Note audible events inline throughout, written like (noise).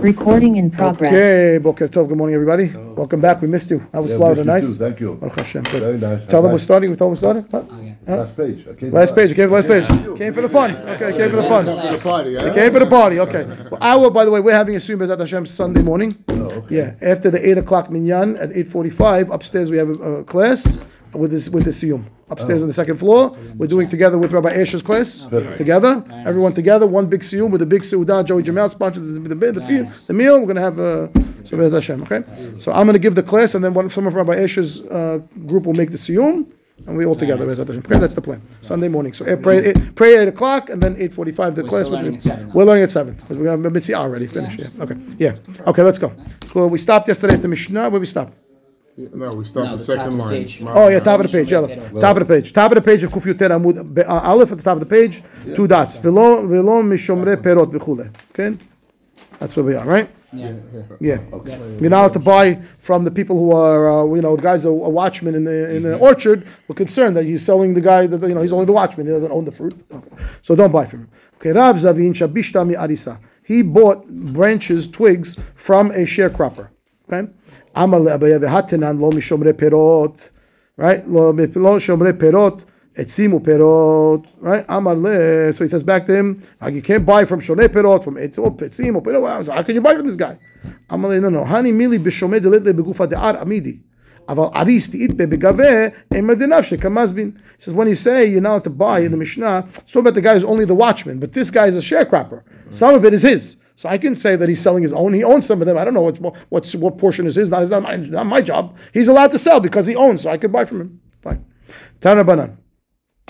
Recording in progress. Okay, Boker Tov, good morning, everybody. Welcome back, we missed you. How was Yeah, Florida, missed you nice? too, Thank you. Baruch Hashem, good. Very nice. Tell them we're starting, we told them we're starting? What? Last page. I came Last back. page, you came for last page. Came for the fun, okay, came for the fun. For the party, You came for the party, okay. Well, Our, by the way, we're having a Surim Bezat Hashem Sunday morning. Oh, okay. Yeah, after the eight o'clock minyan at eight forty-five, upstairs we have a, a class with this, with the Siyum. Upstairs on the second floor, we're doing together with Rabbi Asher's class, together, everyone together, one big Siyum with a big Seudah, Joey Jamal sponsored the, the, the, the, the meal, we're gonna have a, Surim Bezat Hashem, okay? So I'm gonna give the class and then one, some of Rabbi Asher's, uh, group will make the Siyum. And we all together, Bezat Hashem. Okay, that's the plan. Sunday morning. So eh, pray, eh, pray at eight o'clock and then eight forty-five. The We're class. still with learning the- at seven. We're learning at seven because we got Mitzvah already finished. Yeah. Okay. Yeah. Okay. Let's go. Cool. We stopped yesterday at the Mishnah. Where we stopped? No, we start No, the the top second of the line. page. My Oh yeah, top of the page. Yeah. Top of the page. Top of the page of Kuf Yoter Amud Be- uh, Aleph at the top of the page. Two dots. Velo velo mishomre perot v'chule. Okay. That's where we are, right? Yeah. Yeah. Okay. You're now to buy from the people who are, uh, you know, the guy's a, a watchman in the in the orchard. We're concerned that he's selling the guy that you know he's only the watchman. He doesn't own the fruit. Okay. So don't buy from him. Okay. Rav Zavin Shabishta mi Arisa. He bought branches, twigs from a sharecropper. Okay. Amar le'abaye v'hatanan lo mishomre perot. Right. Lo lo shomre perot. Etzimu perot, right? Amar le. So he says back to him, like you can't buy from Shonei perot, from Etzimu perot. So how can you buy from this guy? Amar le, no, no. Hani mili b'shomei delet le begufa de'ar amidi. Aval aris ti'it begave emer denafshe kamazbin. He says when you say you're not to buy in the Mishnah, so about the guy who's only the watchman, but this guy is a sharecropper. Some of it is his. So I can say that he's selling his own. He owns some of them. I don't know what's what's what portion is his. Not, it's not, my, not my job. He's allowed to sell because he owns, so I could buy from him. Fine. Tana Banan.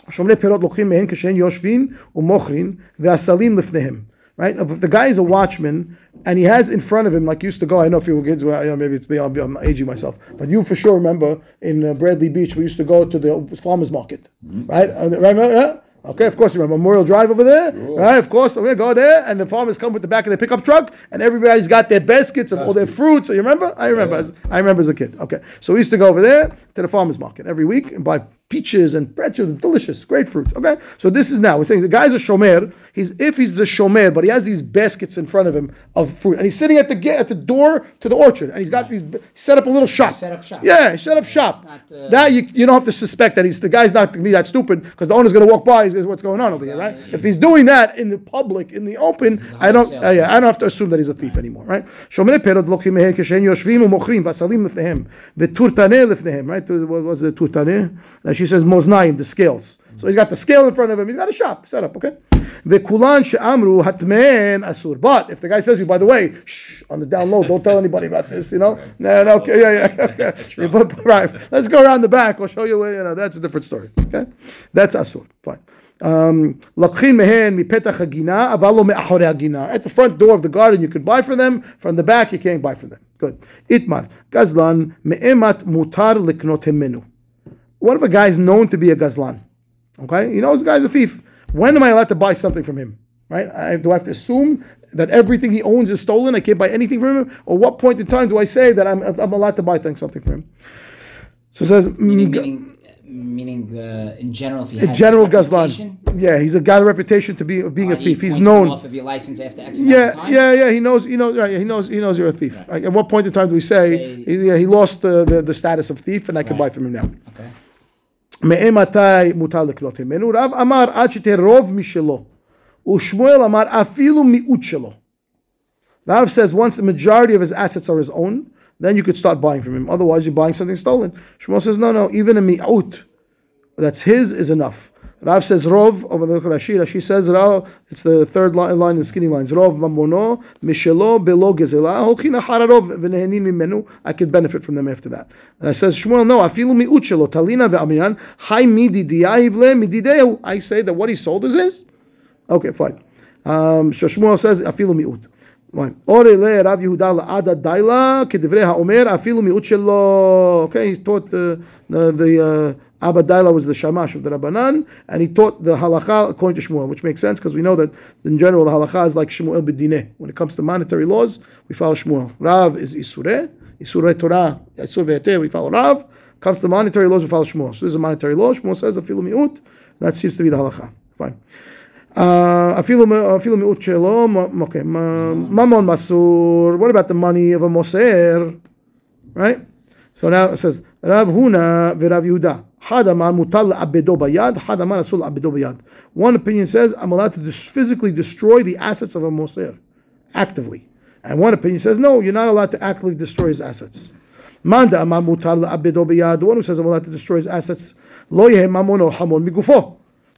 שומרי פירות לוקחים מהן כשהן יושבים ומוכרים והסלים לפניהם. Right? If the guy is a watchman and he has in front of him, like used to go, I know if you were kids, well, you know, maybe it's me, I'm, I'm aging myself, but you for sure remember in uh, Bradley Beach, we used to go to the farmer's market. Right? Uh, Remember? Yeah? Okay, of course you remember Memorial Drive over there, right? Of course, we go there, and the farmers come with the back of their pickup truck, and everybody's got their baskets of all their fruits. So you remember? I remember. As, I remember as a kid. Okay, so we used to go over there to the farmers market every week and buy peaches and pretzels, delicious, great fruits. Okay, so this is now we're saying the guy's a shomer. He's if he's the shomer, but he has these baskets in front of him of fruit, and he's sitting at the ga- at the door to the orchard, and he's got these. He set up a little shop. set up shop. Yeah, he set up shop. not, uh, that you, you don't have to suspect that he's the guy's not going to be that stupid because the owner's going to walk by. He's going, what's going on over here, right? If he's doing that in the public, in the open, I don't. wholesale. Uh, yeah, I don't have to assume that he's a thief anymore, right? שומרי פירות לוקחים מהן כשהן יושבים ומוכרים והסלים לפניהם וטורטנה לפניהם, right? What was the טורטנה? she says moznaim, the scales. So he's got the scale in front of him. He's got a shop set up. Okay. The kulan she'amru hatmen asur. But if the guy says you, by the way, shh, on the down low, don't tell anybody about this. You know. No, no. Okay. Yeah, yeah. (laughs) Okay. yeah but, (laughs) right. Let's go around the back. We'll show you where. You know. That's a different story. Okay. That's asur. Fine. Um, Lakhin mehen. At the front door of the garden, you can buy for them. From the back, you can't buy for them. Good. Itmar gazlan me'emat mutar liknot hemenu. What if a guy is known to be a gazlan? Okay, you know this guy's a thief. When am I allowed to buy something from him? Right? I, do I have to assume that everything he owns is stolen? I can't buy anything from him? Or what point in time do I say that I'm, I'm allowed to buy things, something from him? So it says, Meaning, mm, meaning, meaning uh, in general, if he a has general gazlan. Yeah, he's a got a reputation to be of being uh, a thief. He He's known. off of your license after X amount of Yeah, time. yeah, yeah. He knows. He knows. Right, yeah, he knows. He knows you're a thief. Like, at what point in time do we say, Say- he, yeah, he lost the, the, the status of thief, and I can buy from him now? Okay. מאימתי מותר לקנות ממנו? רב אמר עד שתהיה רוב משלו, ושמואל אמר אפילו מיעוט שלו. Rav says once the majority of his assets are his own, then you could start buying from him. Otherwise, you're buying something stolen. Shmuel says no, no, even a mi'ut that's his is enough. Rav says Rov over the Rashi. Rashi says Rav. It's the third line, line in skinny lines. Rov mamono mishelo belo gezela holchina hararov v'nehenin mimenu. I could benefit from them after that. And I says Shmuel no. Afilu miut talina ve'amiran hay midi diyahiv le midideu. I say that what he sold is his. Okay, fine. Um, so Shmuel says afilu miut. Le Rav Yehuda la'ada daila kedivrei ha'omer afilu miut shelo. Okay, he taught the the, the uh, Abba Daila was the shamash of the Rabbanan, and he taught the halacha according to Shmuel, which makes sense because we know that in general the halacha is like Shmuel b'dineh. When it comes to monetary laws, we follow Shmuel. Rav is Isureh, Isureh Torah, Isur ve'eteh, we follow Rav. Comes to monetary laws, we follow Shmuel. So this is a monetary law. Shmuel says afilu miut. That seems to be the halacha. Fine. אפילו אפילו מיעוט שלו, מ- אוקיי, מ- ממון מסור, what about the money of a מוסר? right? So now it says, רב הונא ורב יהודה, One opinion says I'm allowed to physically destroy the assets of a musir, actively. And one opinion says no, you're not allowed to actively destroy his assets. Manda. The one who says I'm allowed to destroy his assets.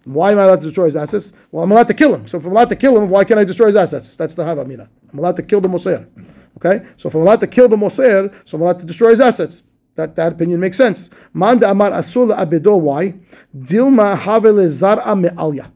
Why am I allowed to destroy his assets? Well, I'm allowed to kill him. So if I'm allowed to kill him, why can't I destroy his assets? That's the Havamina. I'm allowed to kill the Moser. Okay? So if I'm allowed to kill the Moser, so I'm allowed to destroy his assets. That, that opinion makes sense. Manda Amar Asul Abedo, why? Dilma Havele Zar'a Me'alya.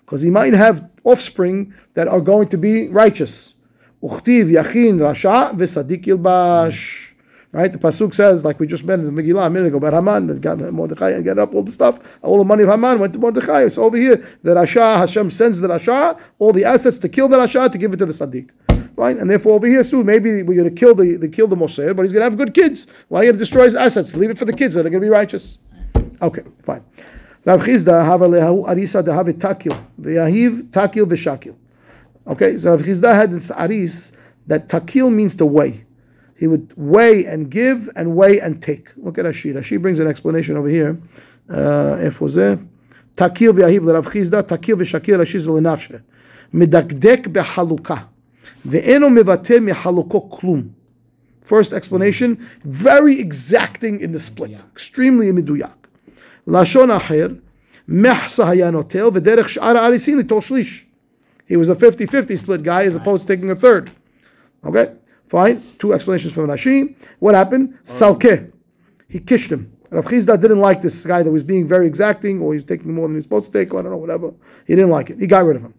Because he might have offspring that are going to be righteous. Uchtiv Yachin Rasha V'Sadik Yilbash. Right? The Pasuk says, like we just read in the Megillah a minute ago about Haman, that got Mordechai and get up all the stuff. All the money of Haman went to Mordechai. It's over here. The Rasha, Hashem sends the Rasha, all the assets to kill the Rasha, to give it to the Sadiq right? And therefore, over here soon, maybe we're going to kill the, the kill the Moshe, but he's going to have good kids. Why are you going to destroy his assets? Leave it for the kids that are going to be righteous. Okay, fine. Rav Chisda hava lehu arisa dehave takil ve'yahiv takil v'shakil. Okay, so Rav Chisda had this aris that takil means to weigh. He would weigh and give and weigh and take. Look at Rashi. Rashi brings an explanation over here. If was there. Takil v'yahiv leRav Chisda takil v'shakil Rashi zelenafshe. medakdek בחלוקה. Ve'eno mevate mehaloko klum. First explanation, very exacting in the split, extremely imiduyak. Lashon acher, mehsa hayanotel v'derech sh'ar ha'arisin l'toshlish. He was a 50-50 split guy as opposed to taking a third. Okay, fine. Two explanations from Rashi. What happened? Um, Salke. He kished him. Rav Chisda didn't like this guy that was being very exacting, or he was taking more than he was supposed to take, or I don't know, whatever. He didn't like it. He got rid of him.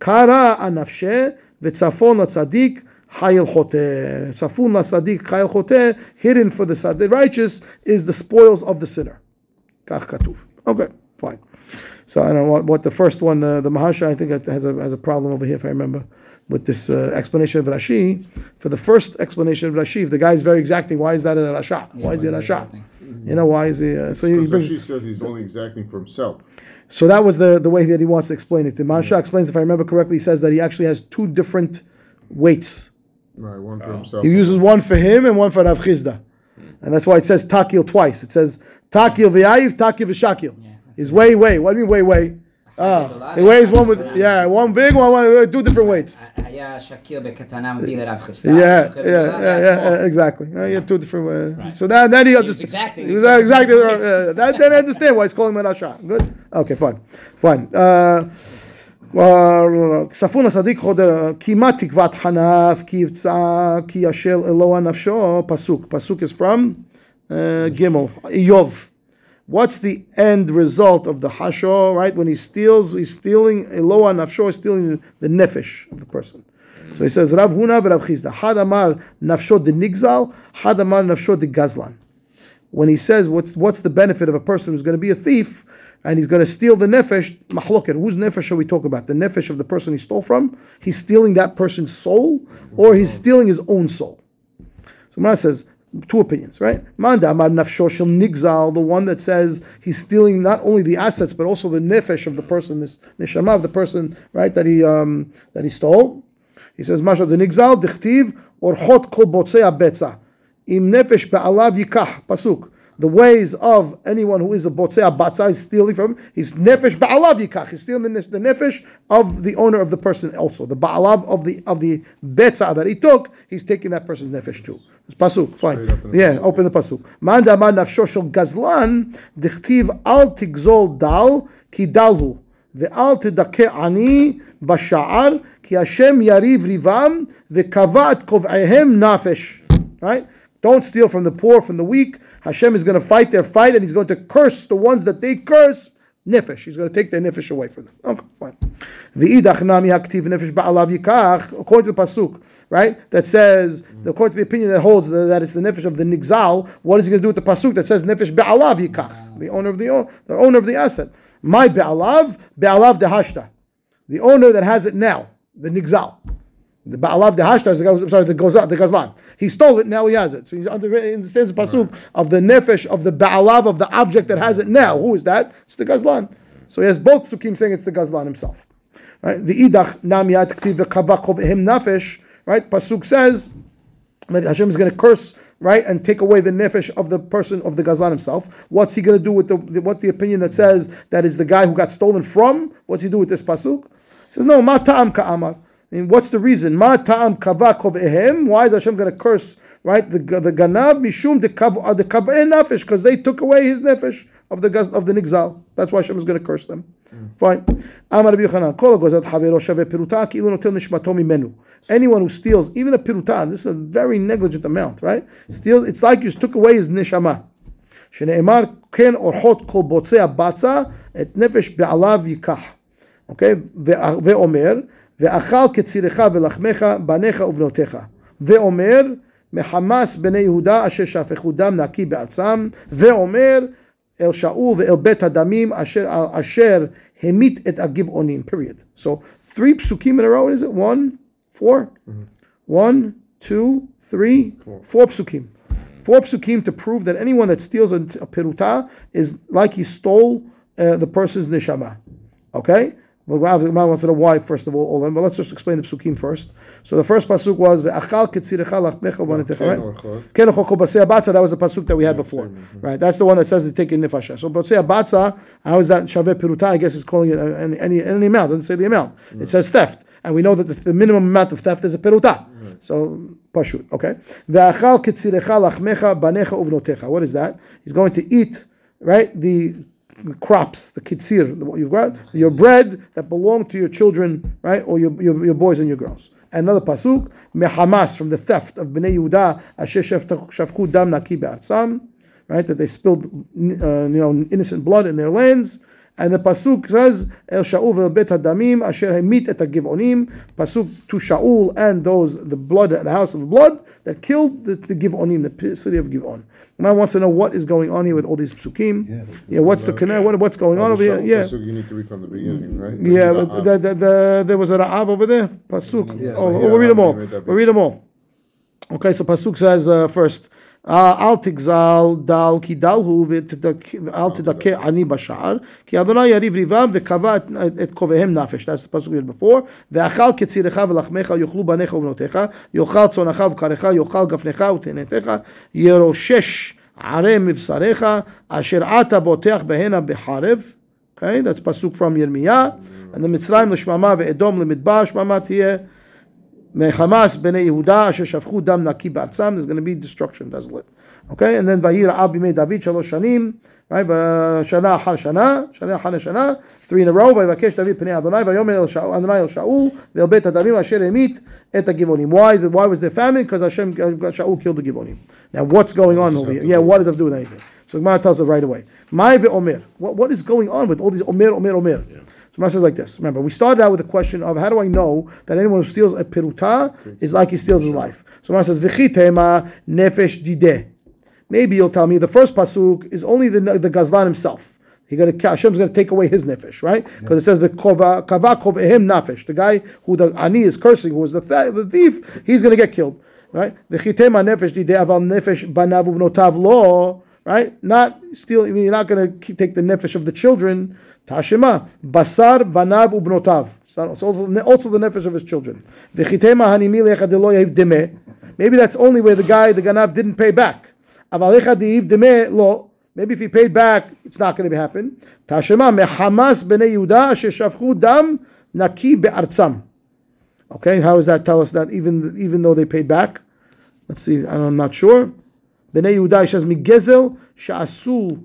Kara anafshe v'tzafon latzadik hayel chote. Tzafon latzadik hayel chote, hidden for the tzaddik righteous, is the spoils of the sinner. Kach katuv. Okay, fine. So I don't know what, what the first one, uh, the Maharsha, I think has a, has a problem over here, if I remember, with this uh, explanation of Rashi. For the first explanation of Rashi, if the guy is very exacting, why is that a Rasha? why is he a Rasha? You know, why is he? Uh, so he Because brings, Rashi says he's only exacting for himself. So that was the, the way that he wants to explain it. The Maharsha explains, if I remember correctly, he says that he actually has two different weights. Right, one for oh. himself. He uses one for him and one for Rav Chisda. Hmm. And that's why it says takil twice. It says takil v'yayiv, takil v'shakil. Is way, way. What do you mean way, way? Ah, he weighs one with, yeah, one big one, one, two different weights. היה שקיר בקטנה מביא לרב חסדה. Yeah, שוקל yeah, בגדולה yeah, בעצמו. yeah, exactly. Uh, he had two different. Uh, Right. So that then he understood. exacting, He was exacting exactly. different weights. Uh, that, then I understand why he's calling him a rasha. Good. Okay, fine, fine. Uh, כספון הצדיק חודר, כמעט תקוות חנף, כי יבצע, כי ישל אלוה נפשו, פסוק. פסוק is from uh, Gimel, Iyov. What's the end result of the hasho, right? When he steals, he's stealing, Eloah nafsho is stealing the, nefesh of the person. So he says, Rav Huna v'Rav Chisda. Had amar nafsho de nigzal, had amar nafsho de gazlan. When he says, what's, what's the benefit of a person who's going to be a thief, and he's going to steal the nefesh, mahloket, whose nefesh are we talking about? The nefesh of the person he stole from? He's stealing that person's soul, or he's stealing his own soul? So Mara says two opinions, right? Manda amar nafsho shel nigzal, the one that says he's stealing not only the assets but also the nefesh of the person, this neshama of the person, right? That he um, that he stole. He says masha the nigzal dichtiv orchot kol botzei betza im nefesh be'alav yikach pasuk. The ways of anyone who is a botzei batza is stealing from he's nefesh ba'alav yikach. He's stealing the nefesh of the owner of the person also. The ba'alav of the of the betza that he took, he's taking that person's nefesh too. Pasuk, fine. Straight up in the Yeah, open the pasuk. Man da'amar nafsho shel gazlan dichtiv al tigzol dal ki dalhu ve'al tedake ani basha'ar ki Hashem yariv rivam ve'kava et kov'ehem nafesh. Right? Don't steal from the poor, from the weak. Hashem is going to fight their fight, and He's going to curse the ones that they curse. Nefesh. He's going to take their nefesh away from them. Okay, fine. V'idach nami haktiv nefesh ba'alav yikach. According to the pasuk, right? That says, according to the opinion that holds that it's the nefesh of the nigzal. What is he going to do with the pasuk that says nefesh ba'alav yikach? The owner of the the owner of the asset. My ba'alav, ba'alav dehashta. The owner that has it now, the nigzal. The Ba'alav the Hashtar the guy, I'm sorry, the Gozan, the Gazlan. He stole it, now he has it. So he understands the pasuk of the nefesh of the Ba'alav of the object that has it now. Who is that? It's the Gazlan. So he has both psukim saying it's the Gazlan himself. right? The idach nam yad ktiv v'kava kovehem nafesh, right? Pasuk says that Hashem is going to curse, right, and take away the nefesh of the person of the gazlan himself. What's he going to do with the what the opinion that says that is the guy who got stolen from? What's he do with this pasuk? He says no, ma ta'am ka'amar. And what's the reason? Ma ta'am kavakov ehem. Why is Hashem going to curse right the the ganav mishum the kav uh, the kaveh nefesh because they took away his nefesh of the of the nigzal. That's why Hashem is going to curse them. Hmm. Fine. Anyone who steals even a piruta, this is a very negligent amount, right? Steals, it's like you took away his neshama. Okay. כן אורחות כל בוצע בצע את נפש ואכל כצירך ולחמך, בניך ובנותיך. ואומר, מחמס בני יהודה אשר שפכו דם נקי בארצם, ואומר, אל שאול ואל בית הדמים אשר, אשר המית את הגבעונים, period. So, three psukim in a row, is it? One, four? One, two, three, four psukim. Four psukim to prove that anyone that steals a, a peruta is like he stole uh, the person's neshama. Okay? Well, Rav Gemara wants to know why, first of all, all of them, but let's just explain the psukim first. So the first pasuk was, Ve'achal ketzirecha lachmecha uvanetecha, right? Ken ochoko basei abatza, that was the pasuk that we had before. Mm-hmm. Right? That's the one that says to take in nifasha. So basei abatza, how is that shaveh peruta? I guess it's calling it uh, any, any, any amount, it doesn't say the amount. It says theft. And we know that the, the minimum amount of theft is a peruta. So, pashut, okay? Ve'achal ketzirecha lachmecha banecha uvnotecha. What is that? He's going to eat, right, the the crops, the kitzir, what you've got, your bread that belong to your children, right, or your, your, your boys and your girls. Another pasuk, mehamas, from the theft of Bnei Yehuda, asher dam naki right, that they spilled, uh, you know, innocent blood in their lands. And the pasuk says, El Shaul vel bet asher hemit et. Pasuk to Shaul and those the blood, the house of blood that killed the, the Giv'onim, the city of Giv'on. Man wants to know what is going on here with all these psukim. Yeah, yeah what's the connect? What, what's going on over here? Yeah. So you need to read from the beginning, right? Yeah, the, the, the, there was a Ra'av over there. Pasuk. Yeah, oh, yeah, we'll read them all. We'll read them all. Okay, so Pasuk says uh, first, אל תגזל דל כי דל הוא ואל תדכא עני בשער כי אדוני יריב ריבם וקבע את, את קובעיהם נפש. Pasuk we had before. ואכל כצירך ולחמך יאכלו בניך ובנותיך יאכל צונך ובקרך יאכל גפנך ותאנתך ירושש ערי מבשריך אשר עתה בוטח בהנה בחרב. Okay, that's pasuk from Yirmiyah. And the מצרים לשממה ואדום למדבר שממה תהיה Mechamas bnei Yehuda asher shafchu dam naki ba'atzam. There's going to be destruction, doesn't it? Okay, and then Vayira Ab Bimei David shalosh shanim, right? Shana achar shana, shana achar shana, three in a row. Vayivakesh David pnei Adonai, vayomer el Shaul, Adonai el Shaul, ve'el bet adamim asher emit et ha'givonim. Why, why was there famine? Because Hashem, Shaul killed the Givonim. Now what's going on over here? Yeah, what does that do with anything? So Gemara tells us right away. Mai ve'omer. What, what is going on with all these omer, omer, omer? Yeah. Gemara says like this. Remember, we started out with the question of how do I know that anyone who steals a peruta is like he steals his life? So Gemara says, V'chitema nefesh dideh. Maybe you'll tell me the first pasuk is only the, the gazlan himself. He gonna Hashem's gonna take away his nefesh, right? Because it says the kava kovehem nefesh. The guy who the ani is cursing, who is the, th- the thief, he's gonna get killed, right? The chitema nefesh dideh aval nefesh banav ubnotav lo, right? Not steal. I mean, you're not gonna take the nefesh of the children. Tashema basar banav ubnotav. So also, also the nefesh of his children. Maybe that's only where the guy, the ganav, didn't pay back. Lo. Maybe if he paid back, it's not going to happen. Tashema mehamas bnei Yehuda asher shafchu dam naki be'artzam. Okay, how does that tell us that even even though they paid back? Let's see, I'm not sure. Bnei Yehuda says migezel sha'asu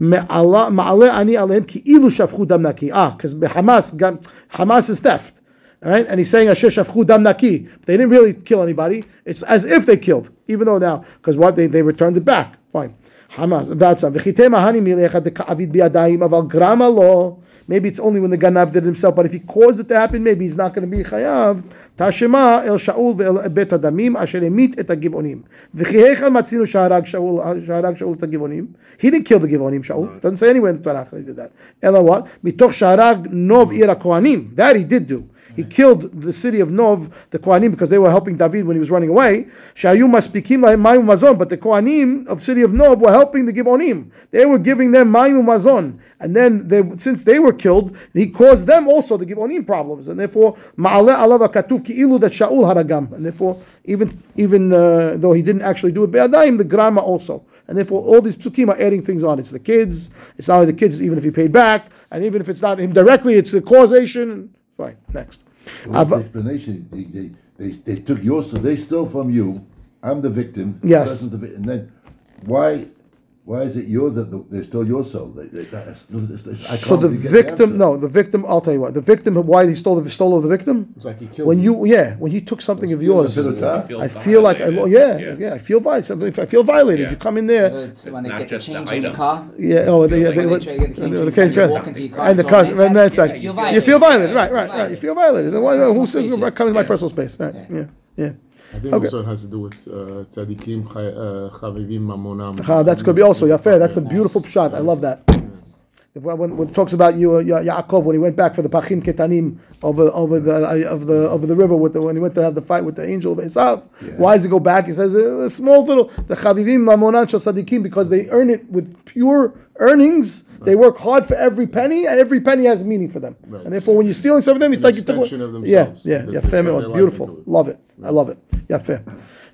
me'ala- ma'ale ani alehem ki ilu shafchu dam naki. Ah, because Hamas, gam- Hamas is theft. Right, and he's saying asher shafchu dam naki. They didn't really kill anybody. It's as if they killed, even though now, because what they, they returned it back. Fine. Hamas, that's v'chitema hani milecha deka'avid bi'adayim aval grama lo. Maybe it's only when the ganav did it himself, but if he caused it to happen, maybe he's not going to be chayav. Tashema el Shaul ve'el bet adamim asher emit et hagivonim. V'chihechal matzinu shaharag Shaul shaharag Shaul et. He didn't kill the givonim. Shaul doesn't say anywhere in the Torah that he did that. Ela what? Mitoch shaharag nov ir kohanim. That he did do. He killed the city of Nov, the Kohanim, because they were helping David when he was running away. Shayu maspikim mayim mazon, but the Kohanim of city of Nov were helping the Givonim. They were giving them mayim mazon, and then they, since they were killed, he caused them also the Givonim problems, and therefore ma'ale alav katuv ki'ilu that Shaul haragam, and therefore even even uh, though he didn't actually do it be'adayim, the grandma also. And therefore, all these psukim are adding things on. It's the kids. It's not only the kids, even if he paid back, and even if it's not him directly, it's the causation. Fine. Next. What's the Av- explanation? They, they, they, they took your, so they stole from you. I'm the victim. Yes. the And then why, why is it yours that the, they stole your soul? They, they, I so the really get the victim, no, the victim. I'll tell you what. The victim. Why he stole the stole of the victim? It's like he killed When you, yeah, when he took something of yours. a bit of time. feel I feel like, I, violated. yeah, yeah, I feel violated. I feel violated, Yeah. you come in there. It's when they not get the just the in the car. Yeah, oh, they, like they, when they, they try to get the change the, in the the car, case you walk into your car, and the car, and that's like, You feel violated. feel violated, Yeah, right, right, right. You feel violated. Then why- Personal Who's coming in my personal space? Right, yeah, yeah. I think Okay. also it has to do with uh, tzadikim chay- uh, chavivim mamonam. Ah, that's going to be also Yafeh. That's a beautiful shot. I love that. When, when it talks about you, uh, Yaakov, when he went back for the Pachim Ketanim over, over the uh, the over the river with the, when he went to have the fight with the angel of Esav. Yeah. Why does he go back? He says uh, a small little the Chavivim Mamonat Sadikim because they earn it with pure earnings. Right. They work hard for every penny, and every penny has meaning for them. Right. And therefore, when you're stealing something from them, it's, it's like you took. Yeah, yeah, yeah. Fair, beautiful. Love it. Right. I love it. Yeah, fair.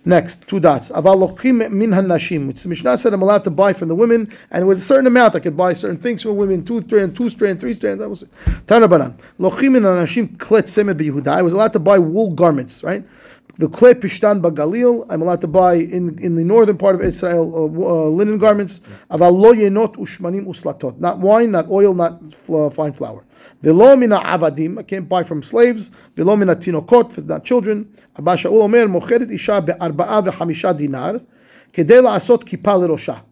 Next, two dots. Aval lochim min hanashim, which the Mishnah said I'm allowed to buy from the women, and it was a certain amount. I could buy certain things from women, two strand, two strand, three strand. That was it. Tanabanan. Lochim min hanashim klet semed. I was allowed to buy wool garments, right? The kle pishtan bagalil. I'm allowed to buy in, in the northern part of Israel uh, uh, linen garments. Aval lo yenot ushmanim uslatot. Not wine, not oil, not fl- fine flour. Velo mina avadim, I can't buy from slaves. Velo mina tinokot, not children. Abba Shaul omer, mocheret isha be'arba'a ve'chamisha dinar, kedei la'asot kippah l'rosha.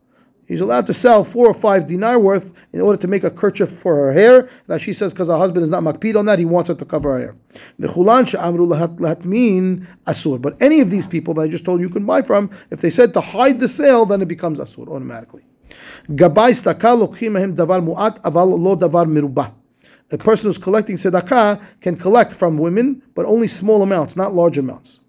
He's allowed to sell four or five dinar worth in order to make a kerchief for her hair. Now she says because her husband is not makpid on that, he wants her to cover her hair. The chulan she'amru lahat- lahatmin asur. But any of these people that I just told you you can buy from, if they said to hide the sale, then it becomes asur automatically. Gabay davar mu'at aval lo davar merubah. A person who's collecting tzedakah can collect from women, but only small amounts, not large amounts.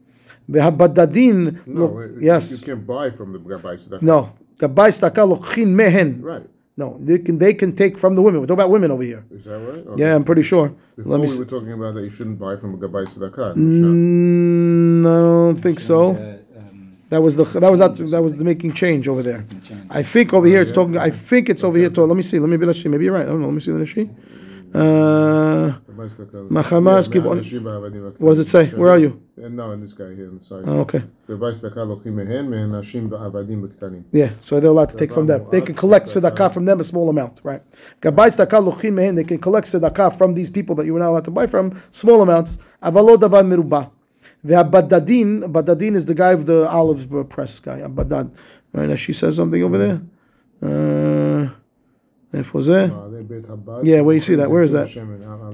Vehabadadin, No, lo- yes, You can't buy from the Gabbai Tzedakah. no. Gabay staka lokchin mehen. Right. No, they can they can take from the women. We're talking about women over here. Is that right? Okay. Yeah, I'm pretty sure. Before Let me. we See. were talking about that you shouldn't buy from a Gabbai Tzedakah. Mm, I don't think so. Uh, um, That was the that was that, that was the making change over there. change. I think over here it's talking. I think it's over here. To, let me see. Let me be. Let's see. Maybe you're right. I don't know. Let me see the Rashi. Uh, what does it say? Where are you? And no, and this guy here on the side. oh, okay. Gabbai Tzedakah lochim mehen, mehen nashim va'avadim b'ktanim. Yeah, so they're allowed to take from them. They can collect tzedakah from them a small amount, right? Gabay tzedakah luchim they can collect tzedakah from these people that you were not allowed to buy from, small amounts. Avalo davar merubah. Ve'abadadin, badadin is the guy of the olives press guy, abadad. Right, now she says something over there. Uh, yeah, where you see that? Where is that?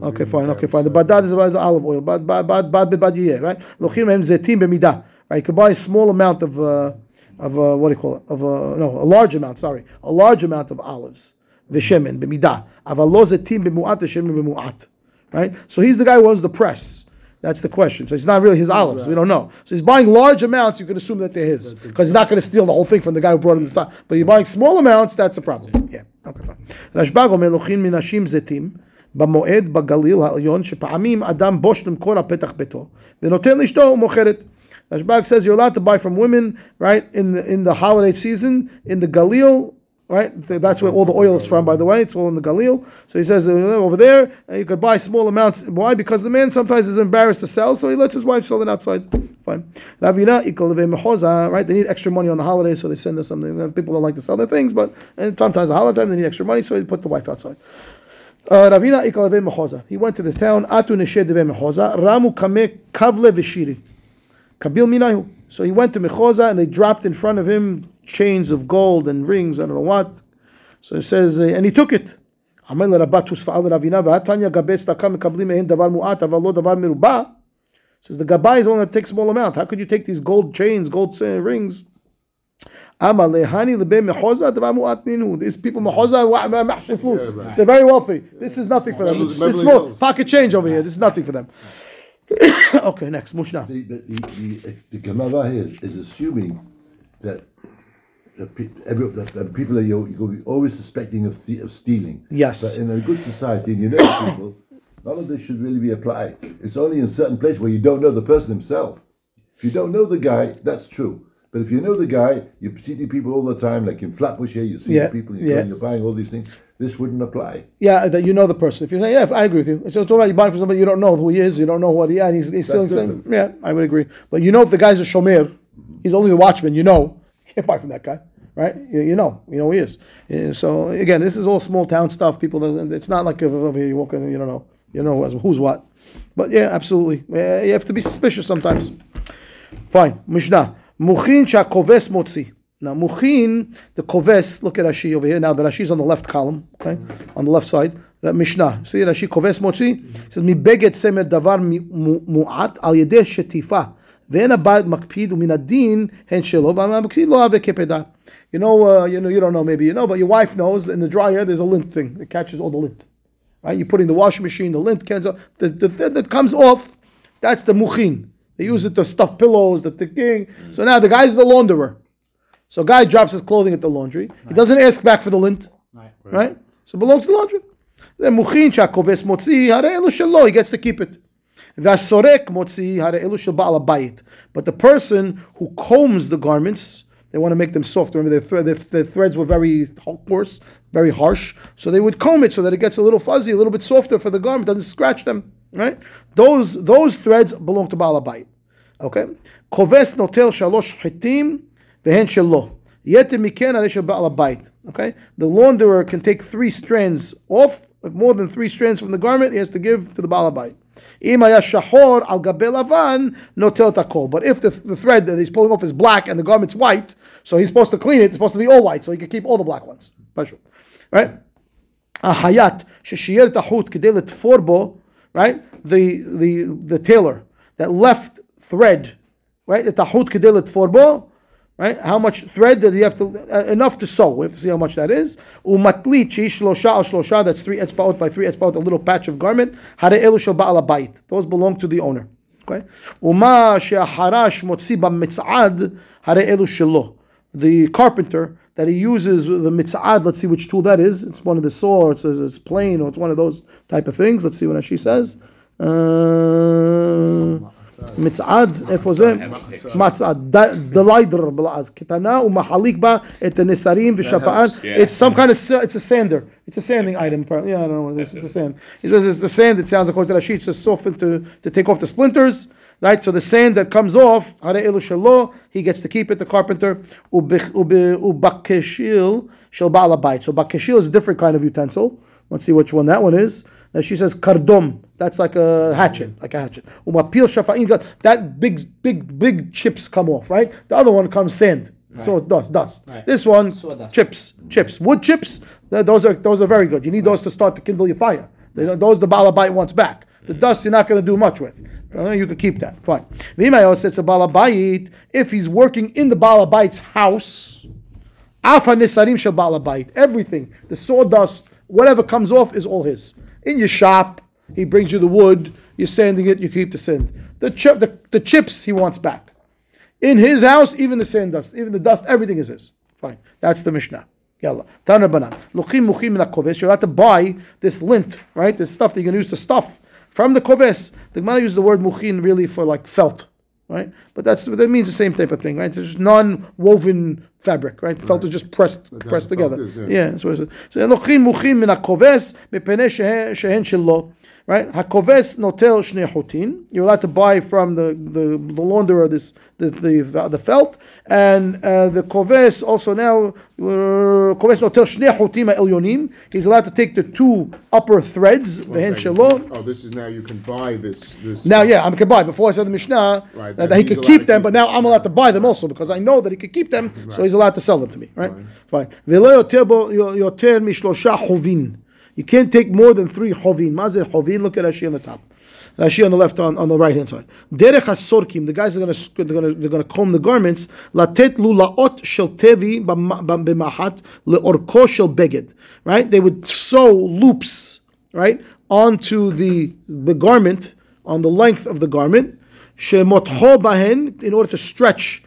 Okay, fine. Okay, fine. The badad is about the olive oil. Bad, bad, bad, bad, bad, right? Lochim hem zetim b'midah. Right, you can buy a small amount of, uh, of uh, what do you call it? Of uh, no, a large amount. Sorry, a large amount of olives. V'shemen b'midah. Aval lo zetim b'mu'at v'shemen b'mu'at. Right. So he's the guy who owns the press. That's the question. So it's not really his olives. Right. We don't know. So he's buying large amounts. You can assume that they're his because he's not going to steal the whole thing from the guy who brought him the thought. But he's buying small amounts. That's a problem. Yeah. Okay, fine. רשב"ג אומר לוקחים מנשים זיתים במועד בגליל העליון שפעמים אדם בוש למכור על פתח ביתו ונותן לאשתו ומוכרת. Rashbag says you're allowed to buy from women, right, in the in the holiday season in the Galil, right? That's where all the oil is from, by the way. It's all in the Galil. So he says uh, over there uh, you could buy small amounts. Why? Because the man sometimes is embarrassed to sell, so he lets his wife sell it outside. Fine. Right? They need extra money on the holidays, so they send us something. People don't like to sell their things, but and sometimes the holiday time they need extra money, so they put the wife outside. Uh, Ravina mechoza. He went to the town. Atu. Ramu kame kavle v'shiri. Kabil minayu. So he went to Mechoza and they dropped in front of him chains of gold and rings, I don't know what. So it says, uh, and he took it. אמר לרבה תוספאה לרבינה והתניא גבי צדקה מקבלים מהן דבר מועט אבל לא דבר מרובע. Says the gabbai is the one that takes small amount. How could you take these gold chains, gold uh, rings? אמר להני לבי מחוזה דבר מועט נינו. These people מחוזה מחשי flus. They're very wealthy. This is nothing for them. Small This change. is small pocket change over here. This is nothing for them. (laughs) okay, next, Mishnah. The, the, the, the, the Gemara here is, is assuming that the, pe- every, that the people are you, you're be always suspecting of, the, of stealing. Yes. But in a good society, and you know people, none of this should really be applied. It's only in certain places where you don't know the person himself. If you don't know the guy, that's true. But if you know the guy, you see the people all the time, like in Flatbush here, you see Yeah, the people, you're, yeah. you're buying all these things. This wouldn't apply. Yeah, that you know the person. If you say, yeah, I agree with you. So it's all right, you buy from somebody you don't know who he is, you don't know what he is, and he's, he's still saying, yeah, I would agree. But you know if the guy's a shomer, he's only the watchman, you know, (laughs) you can't buy from that guy, right? You, you know, you know who he is. So again, this is all small town stuff. People, it's not like over here you walk in and you don't know, you know who's- who's what. But yeah, absolutely. You have to be suspicious sometimes. Fine. Mishnah. Muchin shakoves motzi. Now, muchin, the koves, look at Rashi over here. Now, the Rashi is on the left column, okay? On the left side. That Mishnah. See Rashi, koves motzi? It says, מבגד צמר דבר mu- מועט על ידי שטיפה. ואין הבית מקפיד ומן הדין הן שלו, והמקפיד לא אהבה כפדה. You know, uh, you know, you don't know, maybe you know, but your wife knows in the dryer there's a lint thing that catches all the lint. Right? You put in the washing machine, the lint comes off, the, the, the, that comes off, that's the muchin. They use it to stuff pillows, the thing. So now the guy's the launderer. So guy drops his clothing at the laundry. He doesn't ask back for the lint. Right. Right? So it belongs to the laundry. Then mukhin shakoves motzi, hare elu shelo, he gets to keep it. Vasorek motzi, hare elu shel ba'al habayit. But the person who combs the garments, they want to make them soft. Remember, their, thre- their, their threads were very coarse, very harsh. So they would comb it so that it gets a little fuzzy, a little bit softer for the garment, doesn't scratch them. Right? Those those threads belong to Baal habayit. Okay? Koves notel shalosh chitim Vehen shelo. Yet miken ba'al bait. Okay, the launderer can take three strands off. More than three strands from the garment, he has to give to the balabite. But if the, the thread that he's pulling off is black and the garment's white, so he's supposed to clean it. It's supposed to be all white, so he can keep all the black ones. Special, right? Ahayat sheshiyer tahut kedelet forbo. Right, the the the tailor that left thread, right? The tahut kedelet forbo right? How much thread do you have to uh, enough to sew? We have to see how much that is. Umatlichi shlosha al shlosha. That's three etzbaot by three etzbaot, a little patch of garment. Hare elu shel ba'al bayit. Those belong to the owner. Okay. Uma she'aharash motzi b'mitzad hare elu shelo. The carpenter that he uses the mitzad. Let's see which tool that is. It's one of the saw, or it's a, it's plane, or it's one of those type of things. Let's see what she says. Uh, מצעד, איפה זה? מצעד, דליידר בלעז, קטנה ומחליק בה את הנסרים ושפען. It's some kind of, sa- it's a sander. It's a sanding item, apparently. Yeah, I don't know what it is. It's a sand. He says it's the sand, it sounds according to Rashi, it's to soften, to, to take off the splinters. Right, so the sand that comes off, hare elu shelo, he gets to keep it, the carpenter. Ubich- ube- Ubakeshil shel baal habayit. So bakeshil is a different kind of utensil. Let's see which one that one is. Now she says kardom. That's like a hatchet, like a hatchet. Umapil shafa'in. That big, big, big chips come off, right? The other one comes sand. So dust, dust. Right. This one, Sawdust. chips, chips, wood chips. th- Those are those are very good. You need those to start to kindle your fire. Those the balabite wants back. The dust you're not going to do much with. Uh, You can keep that. Fine. V'imay says a balabait if he's working in the balabite's house. Afa nisarim shel balabait. Everything, the sawdust, whatever comes off is all his. In your shop, he brings you the wood. You're sanding it. You keep the sand. The chip, the, the chips he wants back. In his house, even the sand dust, even the dust, everything is his. Fine. That's the Mishnah. Yalla. Tana banan. Luchim muchim koves. You're allowed to buy this lint, right? This stuff that you can use to stuff from the koves. The Gemara uses the word muchin really for like felt, right? But that's that means the same type of thing, right? It's just non-woven fabric, right? Felt is just pressed, pressed together. is, yeah. yeah. that's what it says. So luchim muchim min koves mepene shehen shelo. Right, hakoves notel shnei. You're allowed to buy from the the, the launderer this the the, the felt, and uh, the koves also now uh, koves notel shnei chotim elyonim. He's allowed to take the two upper threads vehen shelo. Oh, this is now you can buy this. this Now, yeah, I'm can buy. Before I said the Mishnah Right, that, that he could keep them, but now I'm allowed to buy them also because I know that he could keep them, so he's allowed to sell them to me. Right? Fine. V'lo You can't take more than three chovin. Mazeh chovin. Look at Rashi on the top. Rashi on the left, on, on the right hand side. Derech hasorkim. The guys are going to they're going to they're going to comb the garments. Latet lulaot shel tevi b'ma- b'mahat leorko shel beged. Right? They would sew loops. Right onto the the garment on the length of the garment, shemotho bahen, in order to stretch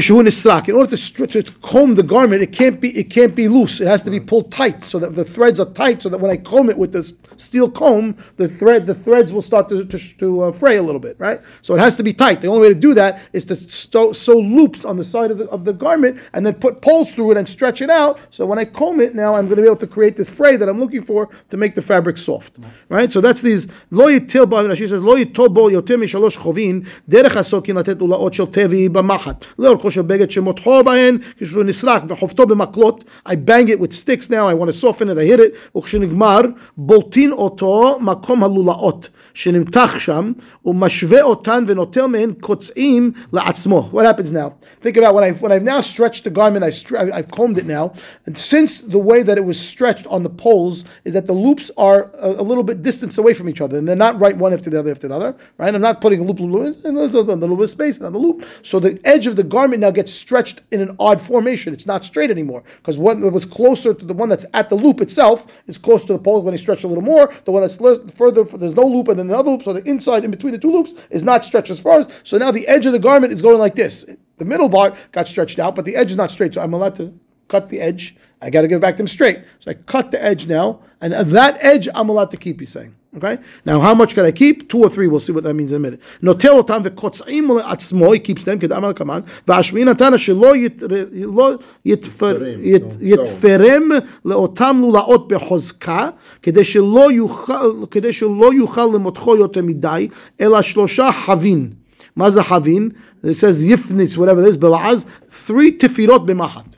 Israk. In order to, to comb the garment, it can't be it can't be loose. It has to be pulled tight so that the threads are tight. So that when I comb it with this steel comb, the thread the threads will start to, to, to uh, fray a little bit, right? So it has to be tight. The only way to do that is to sew loops on the side of the, of the garment and then put poles through it and stretch it out. So when I comb it, now I'm going to be able to create this fray that I'm looking for to make the fabric soft, right? So that's these lo yitil. She says lo yitil bo yoter mishalosh chovin derech hasokin latet ulaot shel tevi b'machat. לאורכו של בגד שמותחו בהן, כשהוא נסרק וחובטו במקלות, I bang it with sticks now, I want to soften it, I hit it, וכשנגמר, בולטין אותו מקום הלולאות שנמתח שם, ומשווה אותן ונוטל מהן קוצעים לעצמו. What happens now? Think about when I've, when I've now stretched the garment, I've, stre- I've combed it now, and since the way that it was stretched on the poles is that the loops are a, a little bit distance away from each other, and they're not right one after the other after the other, right? I'm not putting a loop, loop, loop, and there's a little bit of space on the loop. So the edge of the garment now gets stretched in an odd formation. It's not straight anymore because what was closer to the one that's at the loop itself is close to the pole when you stretched a little more. The one that's further, there's no loop, and then the other loop, so the inside in between the two loops is not stretched as far as. So now the edge of the garment is going like this. The middle part got stretched out, but the edge is not straight. So I'm allowed to cut the edge. I got to give back to him straight. So I cut the edge now, and that edge I'm allowed to keep. He's saying. Okay. Now, how much can I keep? Two or three. We'll see what that means in a minute. Notel otam v'kotzim לעצמו. He keeps them. כדאמר לקמן. והשביעי נתן שלא ית- לא יתפר- ית- יתפרם לאותם לולאות בחוזקה, כדי שלא יוכל, כדי שלא יוכל למותחו יותר מדי, אלא שלושה חבין. מה זה חבין? It says יפניץ, whatever it is, בלעז, three תפירות במחט.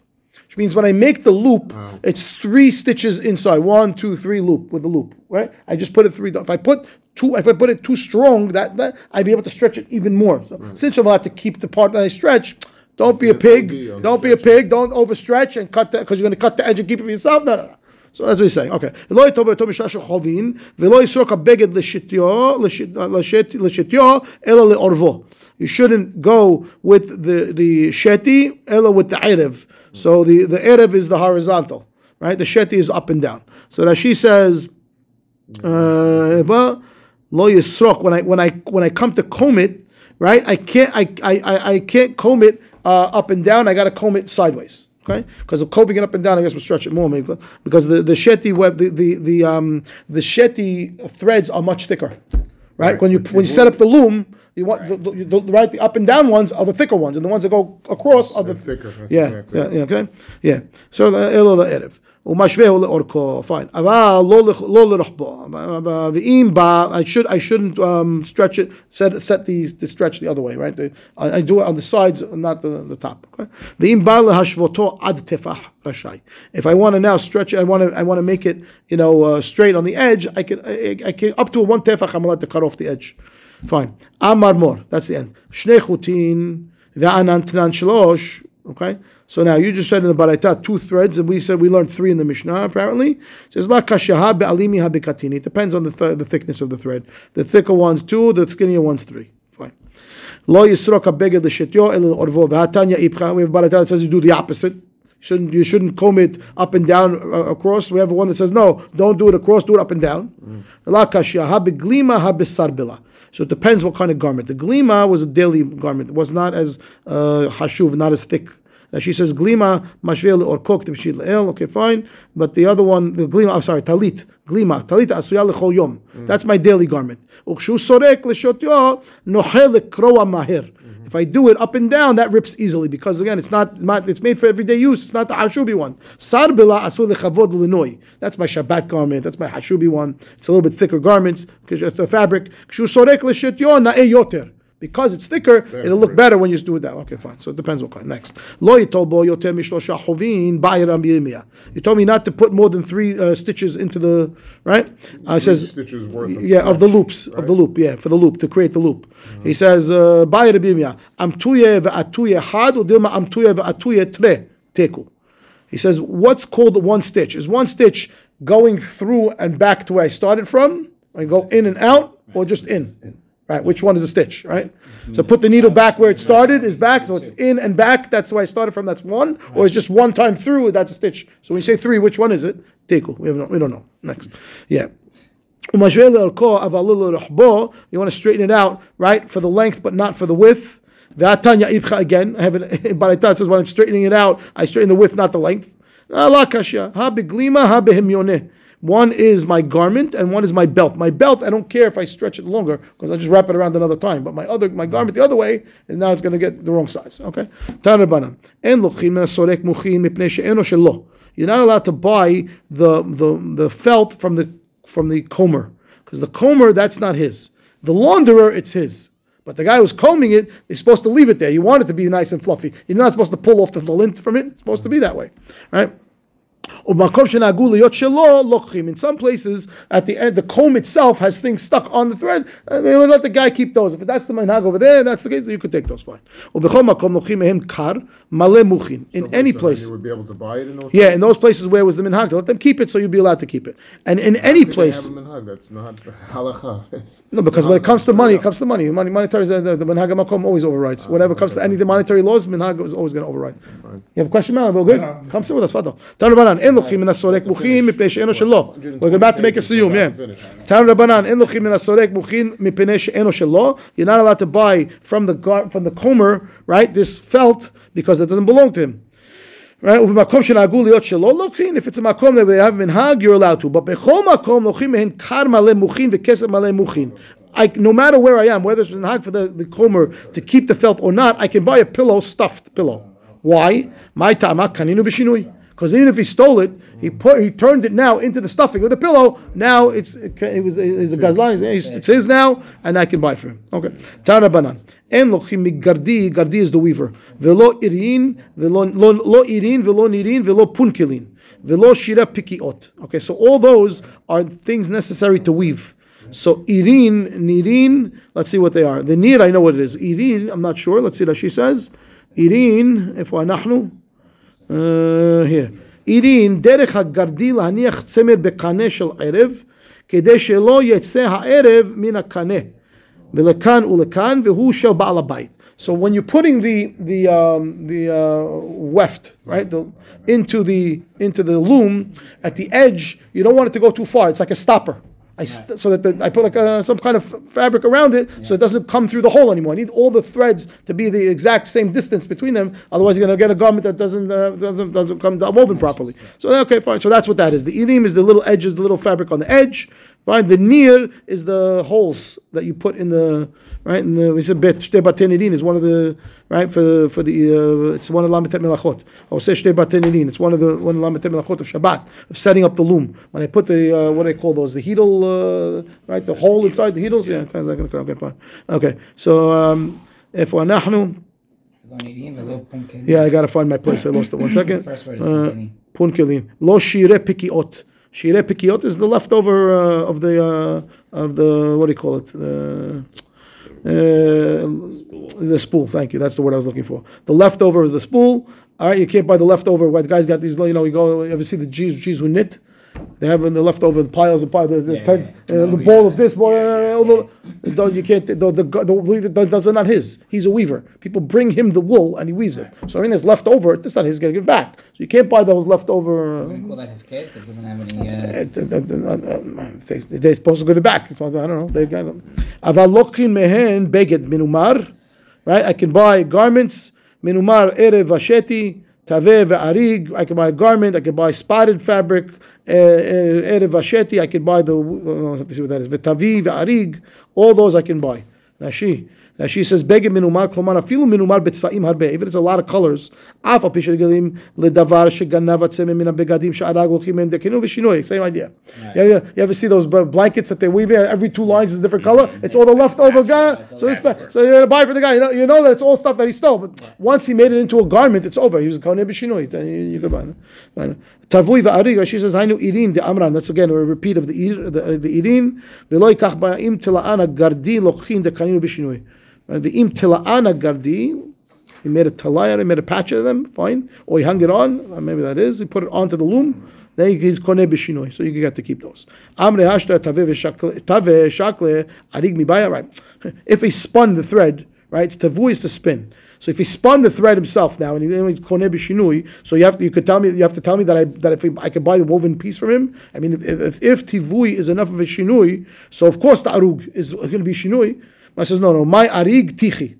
Which means when I make the loop, it's three stitches inside. One, two, three loop with the loop. Right? I just put it three. If I put two, if I put it too strong, that, that I'd be able to stretch it even more. So since I'm allowed to keep the part that I stretch, don't be a pig. be on Don't be a pig. Don't overstretch and cut that because you're going to cut the edge and keep it for yourself. No, no, no. So that's what he's saying. Okay. לא יטוב אותו בשעה של חובין, ולא יסרוק הבגד לשתיו, לשת- לשת- לשתיו, אלא לעורבו. You shouldn't go with the, the sheti, ela with the erev. So the, the erev is the horizontal, right? The sheti is up and down. So Rashi says, uh, lo yisrok. When I when I when I come to comb it, right? I can't I I, I, I can't comb it uh, up and down. I got to comb it sideways. Okay, because of combing it up and down, I guess we'll stretch it more, maybe because the the sheti web the the the um the sheti threads are much thicker, right? When you when you set up the loom, you want the, the, the right the up and down ones are the thicker ones, and the ones that go across are the They're thicker, that's Yeah, exactly yeah, yeah, okay, yeah. So אלו לערב. ומשווהו לאורכו, fine. אבל לא לכ- לא לרוחבו. ואם בא, I should I shouldn't um, stretch it, set set the, the stretch the other way, right? The, I, I do it on the sides, not the, the top. Okay? ואם בא להשוותו עד טפח רשאי. If I want to now stretch it, I want to I want to make it, you know, uh, straight on the edge. I can I, I can up to one tefach. I'm allowed to cut off the edge. Fine. Amar Mor. That's the end. Shnei Chutin ve'anantnan. Okay. So now you just said in the Baraita two threads, and we said we learned three in the Mishnah. Apparently, it says la. It depends on the th- the thickness of the thread. The thicker one's two, the skinnier one's three. Fine. Lo yisrok abeged l'shetyo el orvo ve'atanya ipcha. We have Baraita that says you do the opposite. Shouldn't, you shouldn't comb it up and down uh, across. We have one that says no, don't do it across, do it up and down. Mm. La kashaha beglima habisarbila. So it depends what kind of garment. The glima was a daily garment. It was not as uh, hashuv, not as thick. Now she says glima mashvel or cooked b'shil le'el. Okay, fine. But the other one, the glima. I'm sorry, talit. Glima talit asuya lechol yom. That's my daily garment. Ukshu sorek l'shotyo nohel lekroa mahir. If I do it up and down, that rips easily because again, it's not, not it's made for everyday use. It's not the hashubi one. Sarbila asul lechavod l'noi. That's my Shabbat garment. That's my hashubi one. It's a little bit thicker garments because it's the fabric. Kshu sorek na'e yoter. Because it's thicker, it'll look better when you do it that. Okay, fine. So it depends what kind. Next, lo yitolbo yoter mishlosha chovin ba'yiram b'yimia. You told me not to put more than three uh, stitches into the right. Uh, says stitches worth yeah of the stretch, loops of the loop yeah for the loop to create the loop. He says ba'yir b'yimia am tuye ve'atuye had udilma am tuye ve'atuye tre teku. He says what's called one stitch is one stitch going through and back to where I started from. I go in and out or just in. Right, which one is a stitch, right? So put the needle back where it started is back, so it's in and back. That's where I started from. That's one, or it's just one time through. That's a stitch. So when you say three, which one is it? Teku. We have no, we don't know. Next, yeah. Umashveh le'orko avalil le'rochbo. You want to straighten it out, right, for the length but not for the width. Ve'atanya ibcha again. I have it, but I thought it says when I'm straightening it out, I straighten the width, not the length. Ah, kasha. Ha ha. One is my garment and one is my belt. My belt, I don't care if I stretch it longer because I just wrap it around another time. But my other, my garment the other way, and now it's going to get the wrong size. Okay. Shelo. You're not allowed to buy the the the felt from the from the comber because the comber that's not his. The launderer, it's his. But the guy who's combing it, they're supposed to leave it there. You want it to be nice and fluffy. You're not supposed to pull off the lint from it. It's supposed to be that way, right? In some places, at the end, the comb itself has things stuck on the thread, and they would let the guy keep those. If that's the minhag over there, that's the case, you could take those. Fine. In any place. You would be able to buy it in those Yeah, in those places where was the minhag, let them keep it so you'd be allowed to keep it. And in any place. Minhag, that's not halacha. (laughs) It's no, because when it comes to money, it comes to money. Money, monetary, the, the, minhag makom always overrides. Ah, Whenever comes to any of the monetary laws, minhag is always going to override. You have a question, man? Well, good. Come sit with us, Father. Turn. en lochim min asorek muchin mipnei she'eno shelo. We're about to make a siyum, yeah. Tanu Rabbanan, en lochim min asorek muchin mipnei she'eno shelo. You're not allowed to buy from the gar- from the comer, right? This felt because it doesn't belong to him. Right? ובמקום שנהגו להיות שלא לוקחים, if it's a מקום that they have מנהג, you're allowed to. But בכל מקום לוקחים מהן קר מלא מוכין וכסף מלא מוכין. I, no matter where I am, whether it's minhag for the, the comber to keep the felt or not, I can buy a pillow, stuffed pillow. Why? My tama kaninu b'shinui. Because even if he stole it, he put he turned it now into the stuffing with the pillow. Now it's it, ca- it was it's a gazlan. It's, it's his now, and I can buy it for him. Okay. Tana banan. En lochim migardi. Gardi is the weaver. Velo irin. Velo lo, lo irin. Velo nirin. Velo punkilin. Velo shira pikiot. Okay. So all those are things necessary to weave. So irin, nirin. Let's see what they are. The nir, I know what it is. Irin, I'm not sure. Let's see what she says. Irin, איפה אנחנו? Uh, here. עירין, דרך הגרדי להניח צמר בקנה של ערב, כדי שלא יצא הערב מן הקנה, ולכאן ולכאן, והוא של בעל הבית. So when you're putting the the um, the uh, weft right the, into the into the loom at the edge, you don't want it to go too far. It's like a stopper. I st- so that the, I put like a, some kind of fabric around it so it doesn't come through the hole anymore. I need all the threads to be the exact same distance between them. Otherwise, you're gonna get a garment that doesn't uh, doesn't, doesn't come woven properly. So okay, fine. So that's what that is. The ilim is the little edges, the little fabric on the edge. Right, the near is the holes that you put in the right. In the, we said bet shte batenirin is one of the right for for the uh, it's one of lametet melachot. I'll say shte batenirin. It's one of the one lametet melachot of Shabbat of setting up the loom when I put the uh, what do I call those the heddle uh, right the hole inside the heddles. Yeah, okay, okay, fine. Okay, so um, if nahnu. Yeah, I gotta find my place. I lost it. One second. First word is uh, Lo shire pikiot. Shire pikiot is the leftover uh, of the uh, of the what do you call it? The uh, the spool. Thank you. That's the word I was looking for. The leftover of the spool. All right, you can't buy the leftover. Why guys got these? You know, you go. You ever see the Jews? Jews who knit. They have in the leftover piles of piles, the, the, yeah, tent, yeah, yeah. Uh, the bowl of this, bowl, uh, you can't, the, the, the weaver not his. He's a weaver. People bring him the wool and he weaves it. So everything that's left over, that's not his, going to give back. So you can't buy those leftover. I wouldn't call that hefker because doesn't have any. Uh... uh, uh they, are supposed to give it back. I don't know. They've got Avalochin mehen beged minumar, right? I can buy garments, minumar erev asheti Taveh ve'arig, I can buy a garment, I can buy spotted fabric, eh, eh, erev asheti, I can buy the, oh, I have to see what that is, ve'tavi ve'arig, all those I can buy. Rashi. Now she says, Begim minumar, klomar afilu minumar betzvaim harbe. Even it's a lot of colors. Af apishir gelim ledavar sheganav atzemim mina begadim sha'arag lochim em dekinu v'shinoi. Same idea. Right. Yeah, yeah. You ever see those blankets that they weave in? Every two lines is a different color. It's all the leftover guy. So, this, so you're going to buy for the guy. You know, you know that it's all stuff that he stole. But once he made it into a garment, it's over. He was a kohen. Then you, you buy it. Tavui va'ariga. She says, Hainu irin de amran. That's again a repeat of the, the, the irin. V'loi kach ba'im tila'ana gardi lochin dekanu b'shinoi. Uh, The im tila'ana gardi, he made a talaya, he made a patch of them, fine. Or he hung it on, uh, maybe that is. He put it onto the loom. Then he's koneh b'shinoi, so you get to keep those. Amre hashta tave shakle, arig mibaya, right. (laughs) If he spun the thread, right, tavu is to spin. So if he spun the thread himself now, and he and he koneh b'shinui, so you have to, you could tell me you have to tell me that I that if I could buy the woven piece from him. I mean, if if, if tivui is enough of a shinui, so of course the arug is going to be shinui. I says no, no, my arig tichi.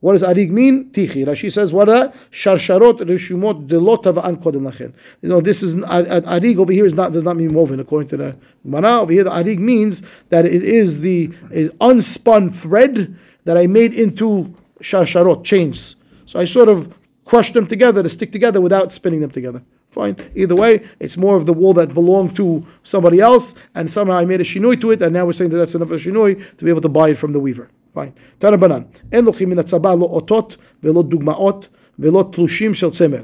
What does arig mean? Tichi. Rashi says what? uh, Sharsharot reshumot delot tava'an kodem lachen. You know this is arig over here is not does not mean woven according to the Gemara. Over here the arig means that it is the is unspun thread that I made into sharsharot chains. So I sort of crushed them together to stick together without spinning them together. Fine. Either way, it's more of the wall that belonged to somebody else, and somehow I made a shinoi to it, and now we're saying that that's enough of a shinoi to be able to buy it from the weaver. Fine. Tanabanan. En lo otot velo dugmaot velo.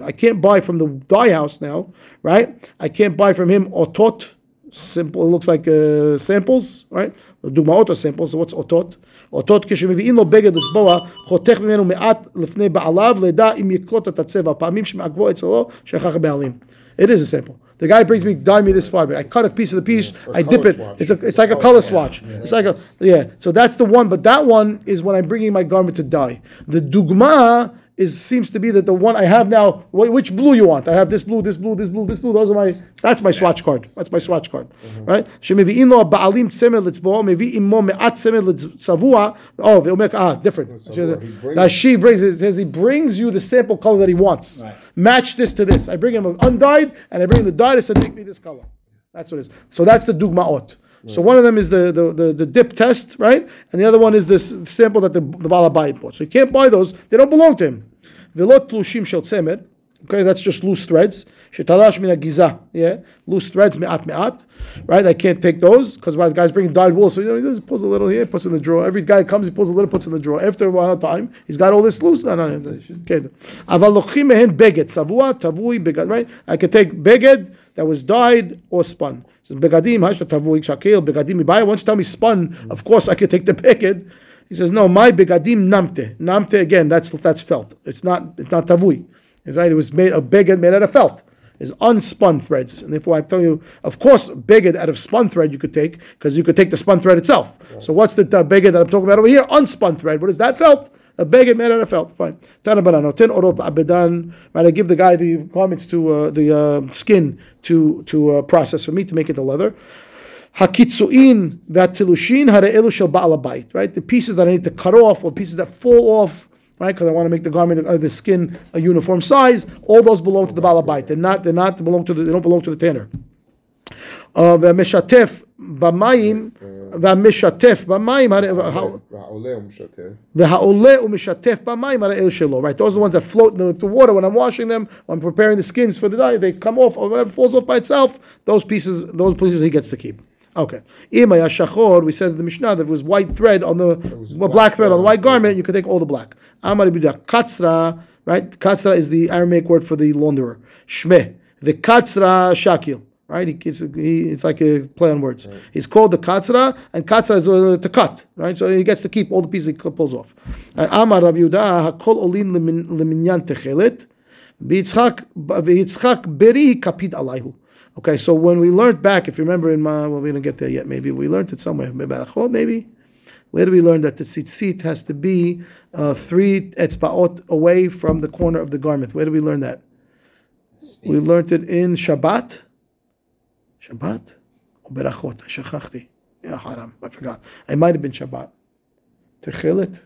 I can't buy from the dye house now, right? I can't buy from him otot. Simple. It looks like uh, samples, right? Dumaot are samples. So what's otot? אותות כשמביאים לו בגד לצבוע, חותך ממנו מעט לפני בעליו, לידע אם יקלוט את הצבע. פעמים שמעכבו אצלו, שכח הבעלים. It is a sample. The guy brings me, dye me this far, but I cut a piece of the piece, or I color dip it. swatch. It's, a, it's like a color swatch. It's like a, yeah. So that's the one, but that one is when I'm bringing my garment to dye. The dugma is seems to be that the one I have now. Which blue you want? I have this blue, this blue, this blue, this blue. Those are my. That's my swatch card. That's my swatch card, mm-hmm. right? Ba'alim. Oh, ve'omek ah different. Now she brings it. Says he brings you the sample color that he wants. Right. Match this to this. I bring him undyed, and I bring the dyed. I said, make me this color. That's what it is. So that's the dugmaot. Right. So one of them is the, the, the, the, dip test, right? And the other one is this sample that the, the Balabayit bought. So you can't buy those. They don't belong to him. Velot tlushim shel tzemer. Okay, that's just loose threads. Shetalash min giza. Yeah, loose threads me'at me'at. Right, I can't take those because the guy's bringing dyed wool. So you know, he just pulls a little here, puts in the drawer. Every guy comes, he pulls a little, puts in the drawer. After a while time, he's got all this loose. No, no, no. Okay. Lochim mehen beged savua tavui beged. Right, I can take beged that was dyed or spun. So begadim hashta tavui shakil begadim ibaya. Once you tell me spun, of course I can take the (laughs) beged. He says, no, my begadim namte. Namte again, that's that's felt. It's not it's not tavui. Right. It was made a beged made out of felt. It's unspun threads, and therefore I'm telling you, of course, beged out of spun thread you could take because you could take the spun thread itself. So what's the uh, that I'm talking about over here? Unspun thread. What is that felt? A beged made out of felt. Fine. Tana banano. Ten orot abedan. Right. I give the guy the garments to uh, the uh, skin to to uh, process for me to make it the leather. Hakitsuin v'atilushin ha're'elu shel ba'al habayit, Right, the pieces that I need to cut off or pieces that fall off, right, because I want to make the garment, uh, the skin, a uniform size. All those belong to the ba'al habayit. They're not. They're not belong to the. They don't belong to the tanner. Uh, והמשתף במים, והמשתף במים, הרי- how- והעולה ומשתף. והעולה ומשתף במים הרי אל שלו, right? Those are the ones that float in the, the water when I'm washing them, when I'm preparing the skins for the dye, they come off, or whatever falls off by itself, those pieces, those pieces he gets to keep. Okay. Im shachor, we said in the Mishnah that it was white thread on the well, black thread on the white garment, you could take all the black. Amar katsra, right? Katsra is the Aramaic word for the launderer. Shmeh. The Katsra shakil. Right, he, it's, he, it's like a play on words. Right. He's called the Katsra, and Katsra is uh, to cut. Right, so he gets to keep all the pieces he pulls off. Uh, Amar Rav Yehuda hakol olin leminyan techelet, v'yitzchak beri kapid alayhu. Okay, so when we learned back, if you remember in my, well, we didn't get there yet, maybe we learned it somewhere, maybe maybe. Where do we learn that the tzitzit has to be uh, three etzbaot away from the corner of the garment? Where do we learn that? Space. We learned it in Shabbat. Shabbat? Berachot, shachachti. Yeah, haram. I forgot. It might have been Shabbat. Techilit.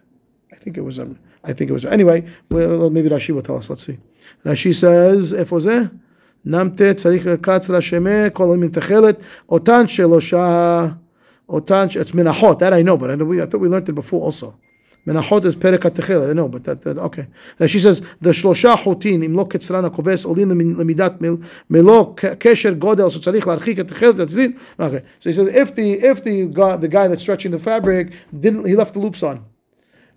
I think it was. Um, I think it was. Anyway, well, maybe Rashi will tell us. Let's see. Rashi says, "Efozeh." זה? נמתה צריך קצרה שמה, כל המין תכלת, אותן שלושה, אותן, ש- it's מנחות, that I know, but I, know, we, I thought we learned it before also. מנחות is פרק התכלת, I know, but that, that okay. Rashi says, the שלושה חוטין, אם לא קצרן הכובס, עולים למ- למידת מל, מלוא ק- קשר גודל, שצריך להרחיק את תכלת הציצית. Okay, so he says, if the, if the guy, the guy that's stretching the fabric, didn't, he left the loops on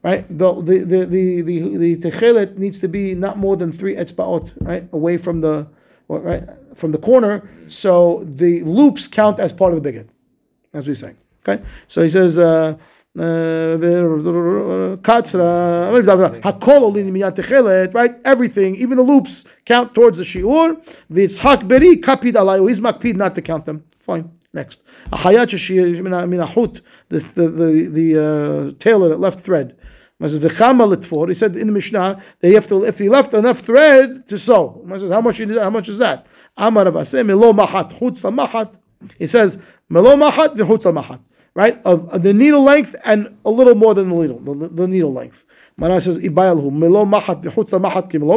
right? The the the the the, the techelet needs to be not more than three etzbaot, right, away from the well, right from the corner. So the loops count as part of the bigot. That's what he's saying. Okay, so he says. Uh, miyat right? Everything, even the loops, count towards the shiur. V'yitzhak beri kapid alayu. He's makpid not to count them. Fine. Next, the the the, the uh, tailor that left thread. He says, He said in the Mishnah that you have to, if he left enough thread to sew. He says, how much? How much is that? Amar Rav Aseh, melo machat chutz machat. He says, melo machat v'chutz machat. Right, of, of the needle length and a little more than the needle, the, the needle length. Mana says, ibayalhu melo machat v'chutz machat ki melo.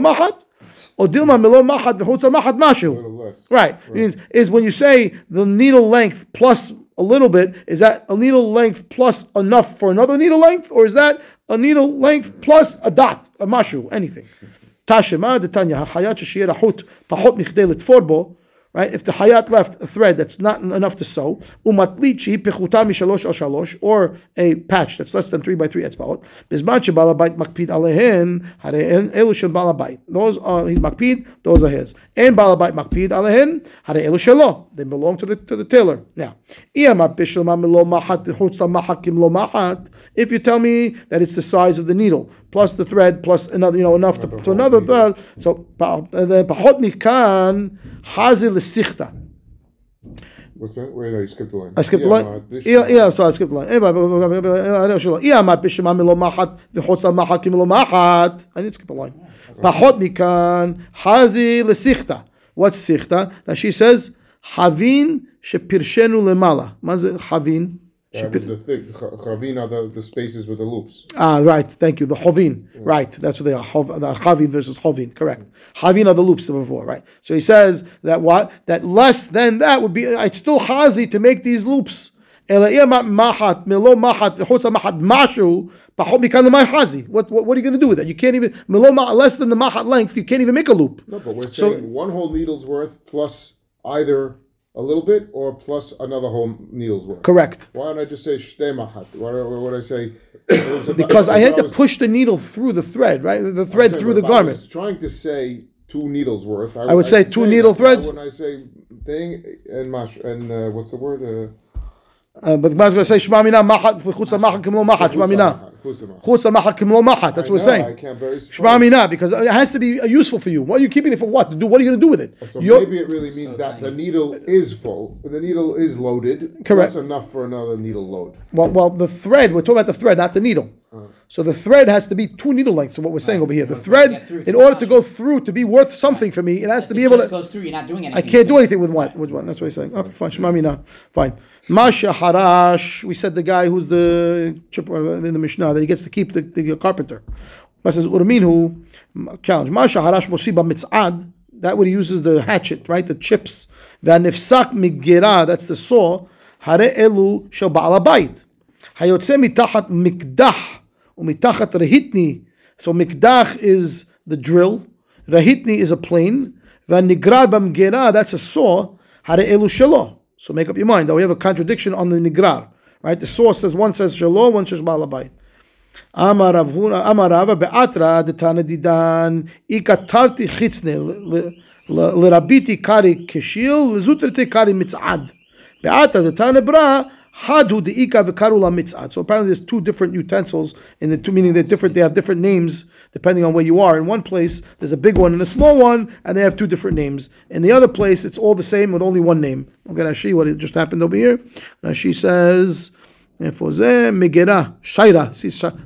Or dilma melo machat v'chutz machat mashu. Right. Is, is when you say the needle length plus a little bit, is that a needle length plus enough for another needle length? Or is that a needle length plus a dot, a mashu, anything? Tashema, the Tanya, hayat sheshir ahut pahot michdei litfor bo, Right? If the hayat left a thread that's not enough to sew, umatlichi pechuta mishalosh al shalosh, or a patch that's less than three by three etzbaot, bizman shebalabait makpid alehen, hare elu shel balabait. Those are his makpid, those are his. And balabait makpid alehen, hare elu shelo. They belong to the to the tailor. Now. If you tell me that it's the size of the needle plus the thread, plus another, you know, enough to, to another thread. So, then pahot mikan hazil sichta. What's that? Wait, no, you skipped the line. I skipped the line. Yeah, sorry, I skipped the line. I didn't skip the line. Pahot mikan hazi lesichta. What's sichta? Now she says, Havin shepirshenu lemala. Havin. That uh, was the thing. Chavin are the, the spaces with the loops. Ah, right. Thank you. The Chavin. Yeah. Right. That's what they are. The Chavin versus Chavin. Correct. Chavin are the loops of before, right? So he says that what? That less than that would be, it's still Chazi to make these loops. What, what, what are you going to do with that? You can't even, less than the mahat length, you can't even make a loop. No, but we're saying so, one whole needle's worth plus either a little bit or plus another whole meal's worth? Correct. Why don't I just say shtemachat? Why would I say? because I had I to push the needle through the thread, right? The thread through the garment. trying to say two needles worth. I, I would I say two say needle threads. When I say thing and mash and uh, what's the word? Uh, uh, but the Gemara is going to say shema mina machat machat machat shema mina. That's what we're saying. Shmami na, because it has to be useful for you. What are you keeping it for? What to do? What are you going to do with it? So maybe it really means so that tiny. the needle is full. The needle is loaded. Correct. That's enough for another needle load. Well, well, the thread. We're talking about the thread, not the needle. Uh-huh. So the thread has to be two needle lengths of what we're saying right. over here. The thread, in order to go through to be worth something right. for me, it has if to be able to. goes through, you're not doing anything. I can't do anything with one. With one. That's what he's saying. Okay, fine. Shemamina. Fine. Masha Harash. We said the guy who's the uh, in the Mishnah that he gets to keep the, the carpenter. That says Urminhu challenge. Masha Harash Mosiba Mitzad. That would he uses the hatchet, right? The chips. Vanifsak Migira. That's the saw. Hare Elu shabala Abayit. Hayotse mitachat Mikdah. Umitachat rahitni. So mikdach is the drill. Rahitni is a plane. Vanigrar bamgera, that's a saw. Hare elu shelo. So make up your mind that we have a contradiction on the nigrar. Right? The saw says one says shelo, one says balabait. Amar Ravina, be'atra didan ikatarti chitzne lerabiti kari keshil lezutrite kari mitzad be'atra detana bra קרי מצעד. באתרא דתנא ברא, Hadu deika v'karula mitzat. So apparently there's two different utensils in the two, meaning they're different. They have different names depending on where you are. In one place there's a big one and a small one, and they have two different names. In the other place it's all the same with only one name. Okay, Rashi, what it just happened over here. Rashi says. איפה זה? מגירה, שיירה,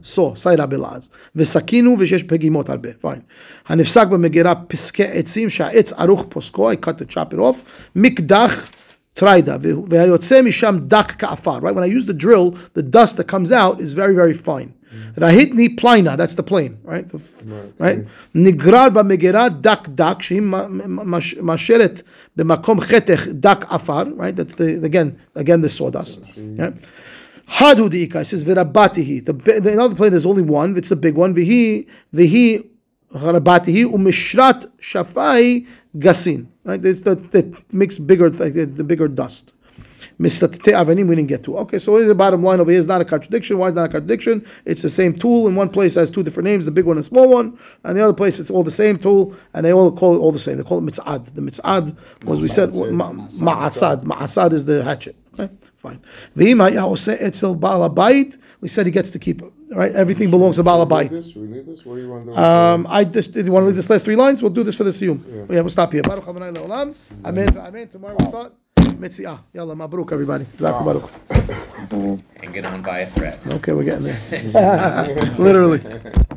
סו, סיירה בלעז. וסכינו ושיש פגימות הרבה, פיין. הנפסק במגירה פסקי עצים שהעץ ערוך פוסקו, I cut the chop it off, מקדח Traida, ve'ayotze misham dak ka'afar. Right? When I use the drill, the dust that comes out is very, very fine. Mm. Rahitni plaina, that's the plane, right? Right? Nigrar ba megerat dak dak, shim masheret b'makom chetech dak afar, right? That's the, again, again the sawdust. Yeah? Hadu diika, it says virabatihi. The, the another plane there's only one. It's the big one. Vihi vihi harabatihi umishrat shafai gasin. Right, it's the, that makes bigger, like the, the bigger dust. Mistatete avenim we didn't get to. Okay, so the bottom line over here is not a contradiction. Why is it not a contradiction? It's the same tool. In one place it has two different names, the big one and small one. And the other place it's all the same tool, and they all call it all the same. They call it mitzad. The mitzad was we said ma- ma'asad. Ma'asad is the hatchet. Okay, fine. V'im haya oseh etzel baal habayit. We said he gets to keep it. Right, everything belongs to baal Should we leave this? Should we leave this? What do you want to do? Um, I just, do you want to leave this last three lines? We'll do this for the siyum. Yeah, we'll stop here. Baruch Adonai le'olam. Amen. Amen. Tomorrow we'll start. Mitzi, ah, yalla, mabruk, everybody. Zak baruch. Hanging on by a thread. Okay, we're getting there. (laughs) Literally. (laughs)